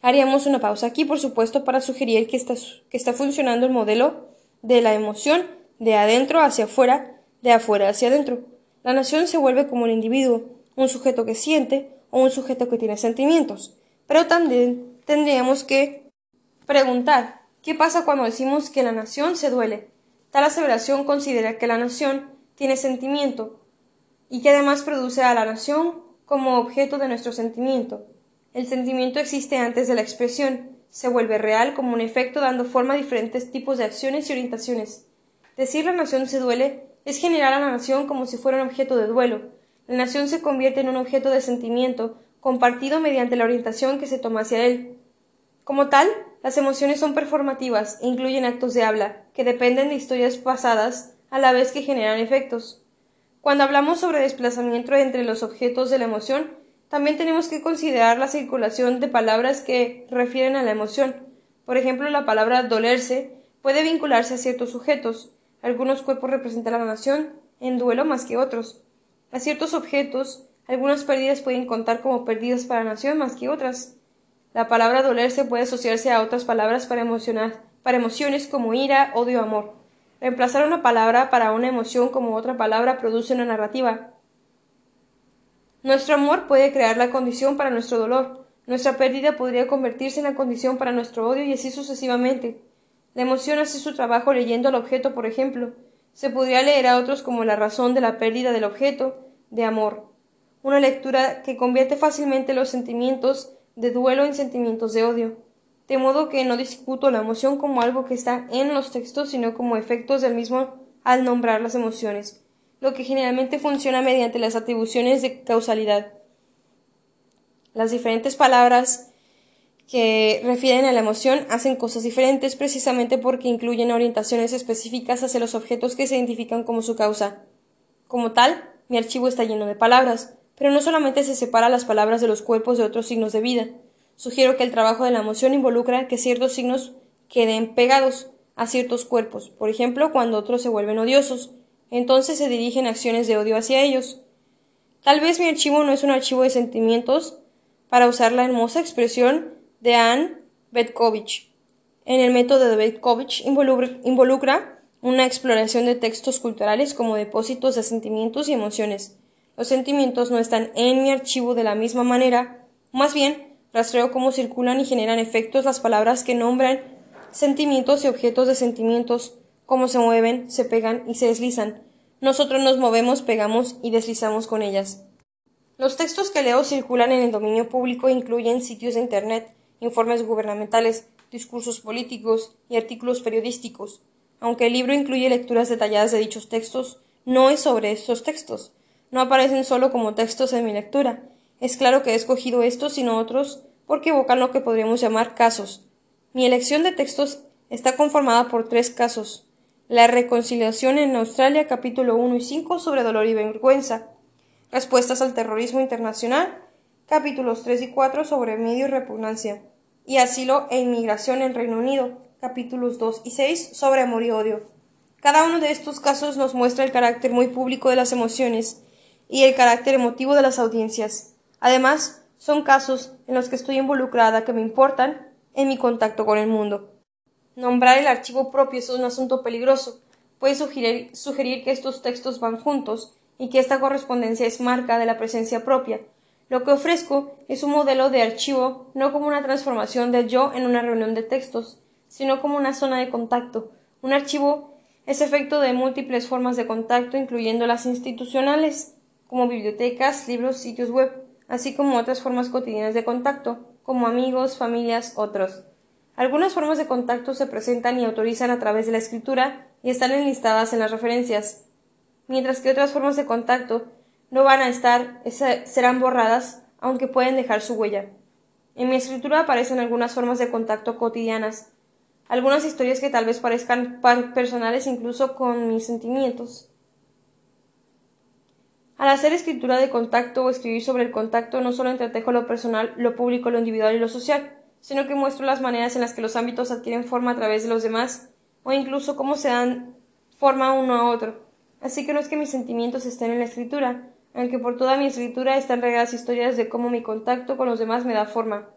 Speaker 1: Haríamos una pausa aquí, por supuesto, para sugerir que está, funcionando el modelo de la emoción de adentro hacia afuera, de afuera hacia adentro. La nación se vuelve como un individuo, un sujeto que siente o un sujeto que tiene sentimientos. Pero también tendríamos que preguntar, ¿qué pasa cuando decimos que la nación se duele? Tal aseveración considera que la nación tiene sentimiento y que además produce a la nación como objeto de nuestro sentimiento. El sentimiento existe antes de la expresión, se vuelve real como un efecto dando forma a diferentes tipos de acciones y orientaciones. Decir la nación se duele es generar a la nación como si fuera un objeto de duelo. La nación se convierte en un objeto de sentimiento, compartido mediante la orientación que se toma hacia él. Como tal, las emociones son performativas e incluyen actos de habla, que dependen de historias pasadas, a la vez que generan efectos. Cuando hablamos sobre desplazamiento entre los objetos de la emoción, también tenemos que considerar la circulación de palabras que refieren a la emoción. Por ejemplo, la palabra dolerse puede vincularse a ciertos sujetos. Algunos cuerpos representan a la nación en duelo más que otros. A ciertos objetos, algunas pérdidas pueden contar como pérdidas para la nación más que otras. La palabra dolerse puede asociarse a otras palabras para, emociones como ira, odio, amor. Reemplazar una palabra para una emoción como otra palabra produce una narrativa. Nuestro amor puede crear la condición para nuestro dolor. Nuestra pérdida podría convertirse en la condición para nuestro odio y así sucesivamente. La emoción hace su trabajo leyendo al objeto, por ejemplo. Se podría leer a otros como la razón de la pérdida del objeto de amor. Una lectura que convierte fácilmente los sentimientos de duelo en sentimientos de odio. De modo que no discuto la emoción como algo que está en los textos, sino como efectos del mismo al nombrar las emociones lo que generalmente funciona mediante las atribuciones de causalidad. Las diferentes palabras que refieren a la emoción hacen cosas diferentes precisamente porque incluyen orientaciones específicas hacia los objetos que se identifican como su causa. Como tal, mi archivo está lleno de palabras, pero no solamente se separa las palabras de los cuerpos de otros signos de vida. Sugiero que el trabajo de la emoción involucra que ciertos signos queden pegados a ciertos cuerpos, por ejemplo, cuando otros se vuelven odiosos, entonces se dirigen acciones de odio hacia ellos. Tal vez mi archivo no es un archivo de sentimientos, para usar la hermosa expresión de Anne Betkovich. En el método de Betkovich involucra una exploración de textos culturales como depósitos de sentimientos y emociones. Los sentimientos no están en mi archivo de la misma manera, más bien rastreo cómo circulan y generan efectos las palabras que nombran sentimientos y objetos de sentimientos, cómo se mueven, se pegan y se deslizan. Nosotros nos movemos, pegamos y deslizamos con ellas. Los textos que leo circulan en el dominio público e incluyen sitios de Internet, informes gubernamentales, discursos políticos y artículos periodísticos. Aunque el libro incluye lecturas detalladas de dichos textos, no es sobre estos textos. No aparecen solo como textos en mi lectura. Es claro que he escogido estos y no otros porque evocan lo que podríamos llamar casos. Mi elección de textos está conformada por tres casos. La reconciliación en Australia, capítulo 1 y 5 sobre dolor y vergüenza. Respuestas al terrorismo internacional, capítulos 3 y 4 sobre medio y repugnancia. Y asilo e inmigración en Reino Unido, capítulos 2 y 6 sobre amor y odio. Cada uno de estos casos nos muestra el carácter muy público de las emociones y el carácter emotivo de las audiencias. Además, son casos en los que estoy involucrada que me importan en mi contacto con el mundo. Nombrar el archivo propio es un asunto peligroso. Puede sugerir, sugerir que estos textos van juntos y que esta correspondencia es marca de la presencia propia. Lo que ofrezco es un modelo de archivo no como una transformación del yo en una reunión de textos, sino como una zona de contacto. Un archivo es efecto de múltiples formas de contacto, incluyendo las institucionales, como bibliotecas, libros, sitios web, así como otras formas cotidianas de contacto, como amigos, familias, otros. Algunas formas de contacto se presentan y autorizan a través de la escritura y están enlistadas en las referencias mientras que otras formas de contacto no van a estar, serán borradas, aunque pueden dejar su huella. En mi escritura aparecen algunas formas de contacto cotidianas, algunas historias que tal vez parezcan personales incluso con mis sentimientos. Al hacer escritura de contacto o escribir sobre el contacto, no solo entretejo lo personal, lo público, lo individual y lo social, sino que muestro las maneras en las que los ámbitos adquieren forma a través de los demás, o incluso cómo se dan forma uno a otro. Así que no es que mis sentimientos estén en la escritura, aunque por toda mi escritura están regadas historias de cómo mi contacto con los demás me da forma.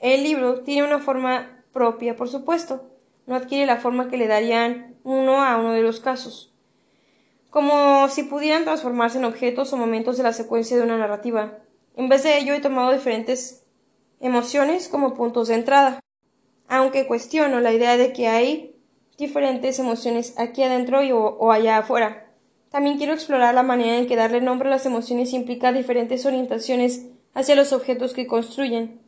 Speaker 1: El libro tiene una forma propia, por supuesto, no adquiere la forma que le darían uno a uno de los casos, como si pudieran transformarse en objetos o momentos de la secuencia de una narrativa. En vez de ello he tomado diferentes emociones como puntos de entrada, aunque cuestiono la idea de que hay diferentes emociones aquí adentro y o, allá afuera. También quiero explorar la manera en que darle nombre a las emociones implica diferentes orientaciones hacia los objetos que construyen.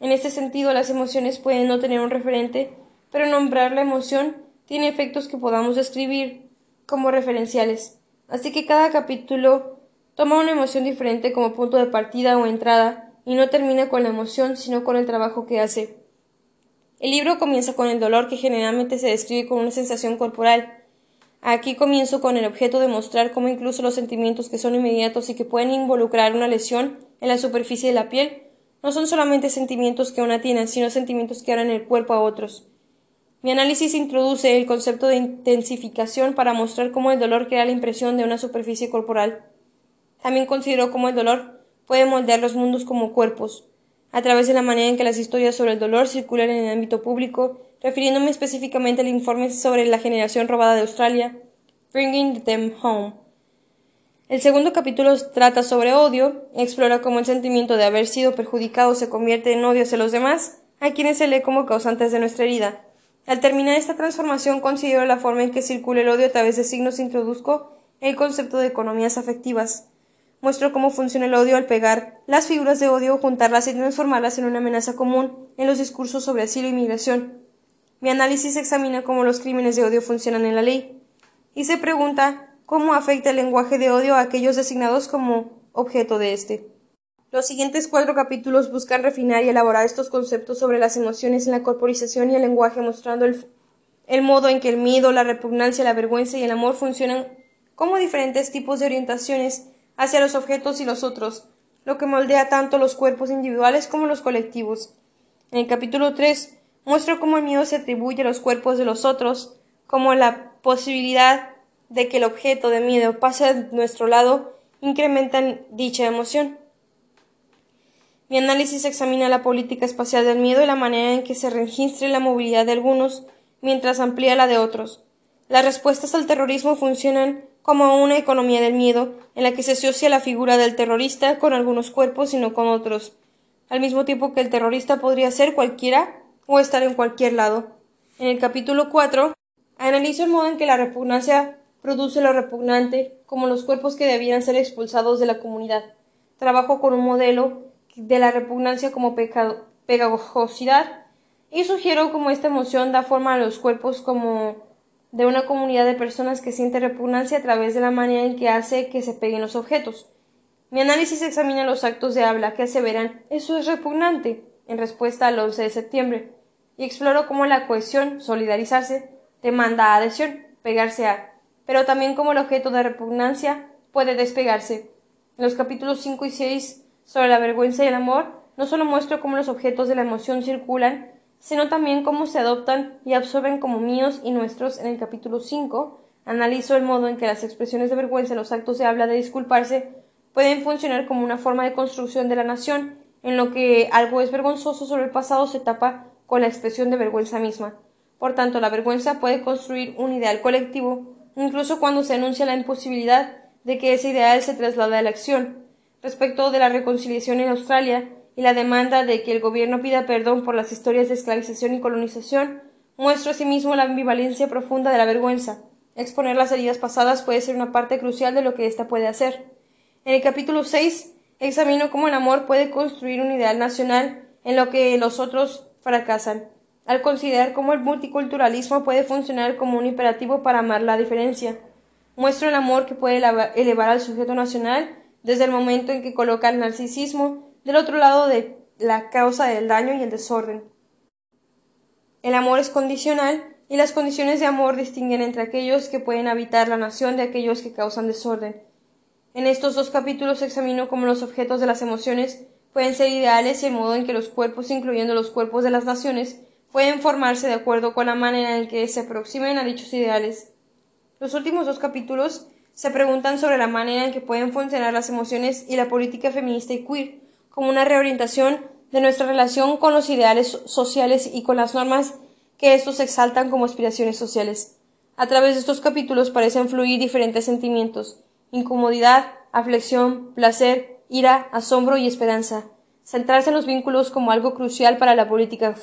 Speaker 1: En este sentido, las emociones pueden no tener un referente, pero nombrar la emoción tiene efectos que podamos describir como referenciales. Así que cada capítulo toma una emoción diferente como punto de partida o entrada y no termina con la emoción, sino con el trabajo que hace. El libro comienza con el dolor que generalmente se describe como una sensación corporal. Aquí comienzo con el objeto de mostrar cómo incluso los sentimientos que son inmediatos y que pueden involucrar una lesión en la superficie de la piel no son solamente sentimientos que una tiene, sino sentimientos que abren el cuerpo a otros. Mi análisis introduce el concepto de intensificación para mostrar cómo el dolor crea la impresión de una superficie corporal. También considero cómo el dolor puede moldear los mundos como cuerpos, a través de la manera en que las historias sobre el dolor circulan en el ámbito público, refiriéndome específicamente al informe sobre la generación robada de Australia, Bringing Them Home. El segundo capítulo trata sobre odio, explora cómo el sentimiento de haber sido perjudicado se convierte en odio hacia los demás, a quienes se lee como causantes de nuestra herida. Al terminar esta transformación considero la forma en que circula el odio a través de signos introduzco el concepto de economías afectivas. Muestro cómo funciona el odio al pegar las figuras de odio, juntarlas y transformarlas en una amenaza común en los discursos sobre asilo y migración. Mi análisis examina cómo los crímenes de odio funcionan en la ley y se pregunta cómo afecta el lenguaje de odio a aquellos designados como objeto de este. Los siguientes cuatro capítulos buscan refinar y elaborar estos conceptos sobre las emociones en la corporización y el lenguaje, mostrando el, el modo en que el miedo, la repugnancia, la vergüenza y el amor funcionan como diferentes tipos de orientaciones hacia los objetos y los otros, lo que moldea tanto los cuerpos individuales como los colectivos. En el capítulo 3 muestro cómo el miedo se atribuye a los cuerpos de los otros, como la posibilidad de que el objeto de miedo pase a nuestro lado incrementan dicha emoción. Mi análisis examina la política espacial del miedo y la manera en que se registre la movilidad de algunos mientras amplía la de otros. Las respuestas al terrorismo funcionan como una economía del miedo, en la que se asocia la figura del terrorista con algunos cuerpos y no con otros, al mismo tiempo que el terrorista podría ser cualquiera o estar en cualquier lado. En el capítulo 4, analizo el modo en que la repugnancia produce lo repugnante, como los cuerpos que debieran ser expulsados de la comunidad. Trabajo con un modelo de la repugnancia como pegajosidad y sugiero cómo esta emoción da forma a los cuerpos como de una comunidad de personas que siente repugnancia a través de la manera en que hace que se peguen los objetos. Mi análisis examina los actos de habla que aseveran eso es repugnante en respuesta al 11 de septiembre y exploro cómo la cohesión, solidarizarse, demanda adhesión, pegarse a, pero también cómo el objeto de repugnancia puede despegarse. En los capítulos 5 y 6 sobre la vergüenza y el amor, no solo muestro cómo los objetos de la emoción circulan, sino también cómo se adoptan y absorben como míos y nuestros en el capítulo 5. Analizo el modo en que las expresiones de vergüenza en los actos de habla de disculparse pueden funcionar como una forma de construcción de la nación, en lo que algo es vergonzoso sobre el pasado se tapa con la expresión de vergüenza misma. Por tanto, la vergüenza puede construir un ideal colectivo, incluso cuando se anuncia la imposibilidad de que ese ideal se traslade a la acción. Respecto de la reconciliación en Australia y la demanda de que el gobierno pida perdón por las historias de esclavización y colonización, muestro asimismo la ambivalencia profunda de la vergüenza. Exponer las heridas pasadas puede ser una parte crucial de lo que ésta puede hacer. En el capítulo 6 examino cómo el amor puede construir un ideal nacional en lo que los otros fracasan, al considerar cómo el multiculturalismo puede funcionar como un imperativo para amar la diferencia. Muestro el amor que puede elevar al sujeto nacional desde el momento en que coloca el narcisismo del otro lado de la causa del daño y el desorden. El amor es condicional y las condiciones de amor distinguen entre aquellos que pueden habitar la nación de aquellos que causan desorden. En estos dos capítulos examino cómo los objetos de las emociones pueden ser ideales y el modo en que los cuerpos, incluyendo los cuerpos de las naciones, pueden formarse de acuerdo con la manera en que se aproximen a dichos ideales. Los últimos dos capítulos se preguntan sobre la manera en que pueden funcionar las emociones y la política feminista y queer, como una reorientación de nuestra relación con los ideales sociales y con las normas que estos exaltan como aspiraciones sociales. A través de estos capítulos parecen fluir diferentes sentimientos, incomodidad, aflicción, placer, ira, asombro y esperanza. Centrarse en los vínculos como algo crucial para la política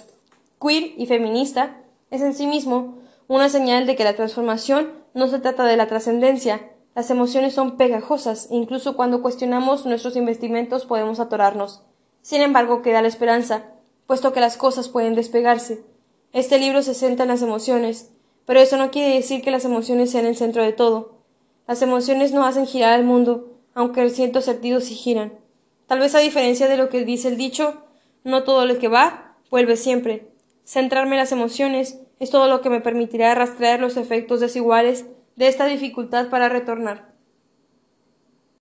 Speaker 1: queer y feminista es en sí mismo una señal de que la transformación no se trata de la trascendencia. Las emociones son pegajosas incluso cuando cuestionamos nuestros investimentos podemos atorarnos. Sin embargo, queda la esperanza, puesto que las cosas pueden despegarse. Este libro se centra en las emociones, pero eso no quiere decir que las emociones sean el centro de todo. Las emociones no hacen girar al mundo, aunque ciertos sentidos sí giran. Tal vez a diferencia de lo que dice el dicho, no todo lo que va, vuelve siempre. Centrarme en las emociones es todo lo que me permitirá rastrear los efectos desiguales de esta dificultad para retornar.